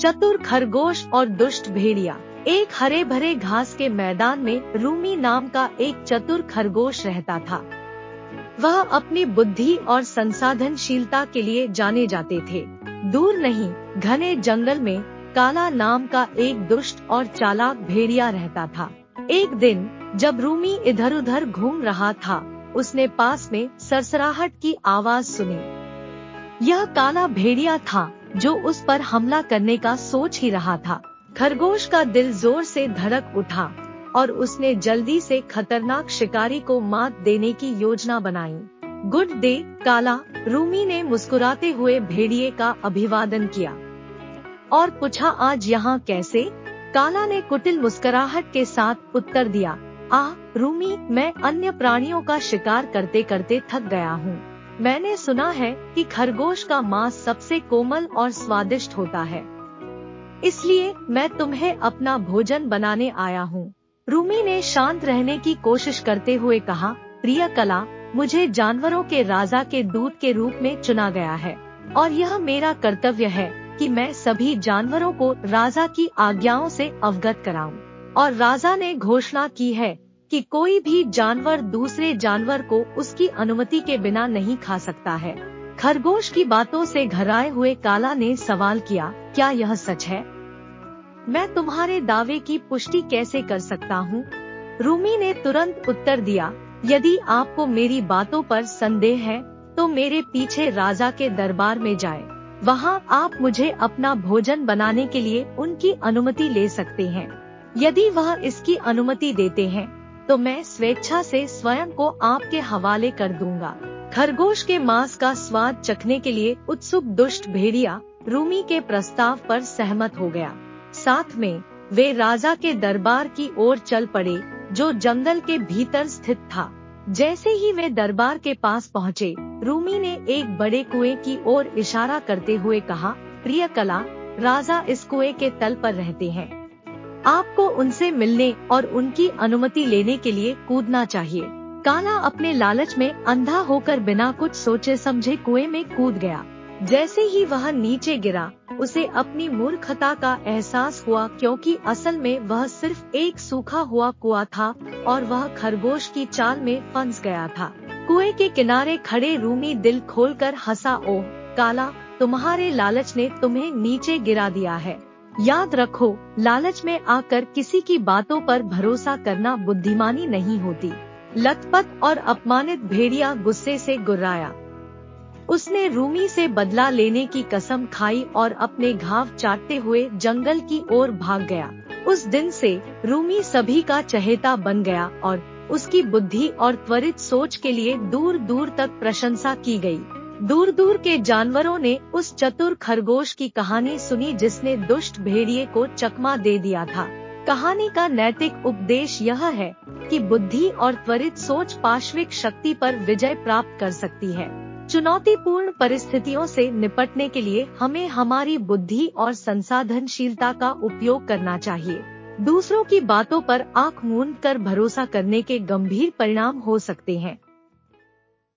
चतुर खरगोश और दुष्ट भेड़िया। एक हरे भरे घास के मैदान में रूमी नाम का एक चतुर खरगोश रहता था। वह अपनी बुद्धि और संसाधनशीलता के लिए जाने जाते थे। दूर नहीं, घने जंगल में काला नाम का एक दुष्ट और चालाक भेड़िया रहता था। एक दिन, जब रूमी इधर उधर घूम रहा था, उसने पास में सरसराहट की आवाज़ सुनी। यह काला भेड़िया था। जो उस पर हमला करने का सोच ही रहा था। खरगोश का दिल ज़ोर से धड़क उठा और उसने जल्दी से खतरनाक शिकारी को मात देने की योजना बनाई। गुड डे, काला, रूमी ने मुस्कुराते हुए भेड़िए का अभिवादन किया। और पूछा, आज यहाँ कैसे? काला ने कुटिल मुस्कुराहट के साथ उत्तर दिया आ रूमी, मैं अन्य प्राणियों का शिकार करते करते थक गया हूँ। मैंने सुना है कि खरगोश का मांस सबसे कोमल और स्वादिष्ट होता है इसलिए मैं तुम्हें अपना भोजन बनाने आया हूँ रूमी ने शांत रहने की कोशिश करते हुए कहा, प्रिय कला, मुझे जानवरों के राजा के दूत के रूप में चुना गया है, और यह मेरा कर्तव्य है कि मैं सभी जानवरों को राजा की आज्ञाओं से अवगत कराऊं। और राजा ने घोषणा की है कि कोई भी जानवर दूसरे जानवर को उसकी अनुमति के बिना नहीं खा सकता है। खरगोश की बातों से घराए हुए काला ने सवाल किया, क्या यह सच है? मैं तुम्हारे दावे की पुष्टि कैसे कर सकता हूँ? रूमी ने तुरंत उत्तर दिया, यदि आपको मेरी बातों पर संदेह है तो मेरे पीछे राजा के दरबार में जाए। वहाँ आप मुझे अपना भोजन बनाने के लिए उनकी अनुमति ले सकते हैं। यदि वह इसकी अनुमति देते हैं तो मैं स्वेच्छा से स्वयं को आपके हवाले कर दूँगा। खरगोश के मांस का स्वाद चखने के लिए उत्सुक दुष्ट भेड़िया रूमी के प्रस्ताव पर सहमत हो गया। साथ में, वे राजा के दरबार की ओर चल पड़े, जो जंगल के भीतर स्थित था। जैसे ही वे दरबार के पास पहुँचे, रूमी ने एक बड़े कुएँ की ओर इशारा करते हुए कहा, प्रिय कला, राजा इस कुएँ के तल पर रहते हैं। आपको उनसे मिलने और उनकी अनुमति लेने के लिए कूदना चाहिए। काला अपने लालच में अंधा होकर बिना कुछ सोचे समझे कुएँ में कूद गया। जैसे ही वह नीचे गिरा, उसे अपनी मूर्खता का एहसास हुआ क्योंकि असल में वह सिर्फ़ एक सूखा हुआ कुआ था और वह खरगोश की चाल में फंस गया था। कुएँ के किनारे खड़े रूमी दिल खोलकर हंसा, ओह, काला, तुम्हारे लालच ने तुम्हें नीचे गिरा दिया है। याद रखो, लालच में आकर किसी की बातों पर भरोसा करना बुद्धिमानी नहीं होती। लतपत और अपमानित भेड़िया गुस्से से गुर्राया। उसने रूमी से बदला लेने की कसम खाई और अपने घाव चाटते हुए जंगल की ओर भाग गया। उस दिन से रूमी सभी का चहेता बन गया और उसकी बुद्धि और त्वरित सोच के लिए दूर दूर तक प्रशंसा की गई। दूर दूर के जानवरों ने उस चतुर खरगोश की कहानी सुनी जिसने दुष्ट भेड़िए को चकमा दे दिया था। कहानी का नैतिक उपदेश यह है कि बुद्धि और त्वरित सोच पार्श्विक शक्ति पर विजय प्राप्त कर सकती है। चुनौतीपूर्ण परिस्थितियों से निपटने के लिए हमें हमारी बुद्धि और संसाधनशीलता का उपयोग करना चाहिए। दूसरों की बातों पर आँख मूंद कर भरोसा करने के गंभीर परिणाम हो सकते हैं।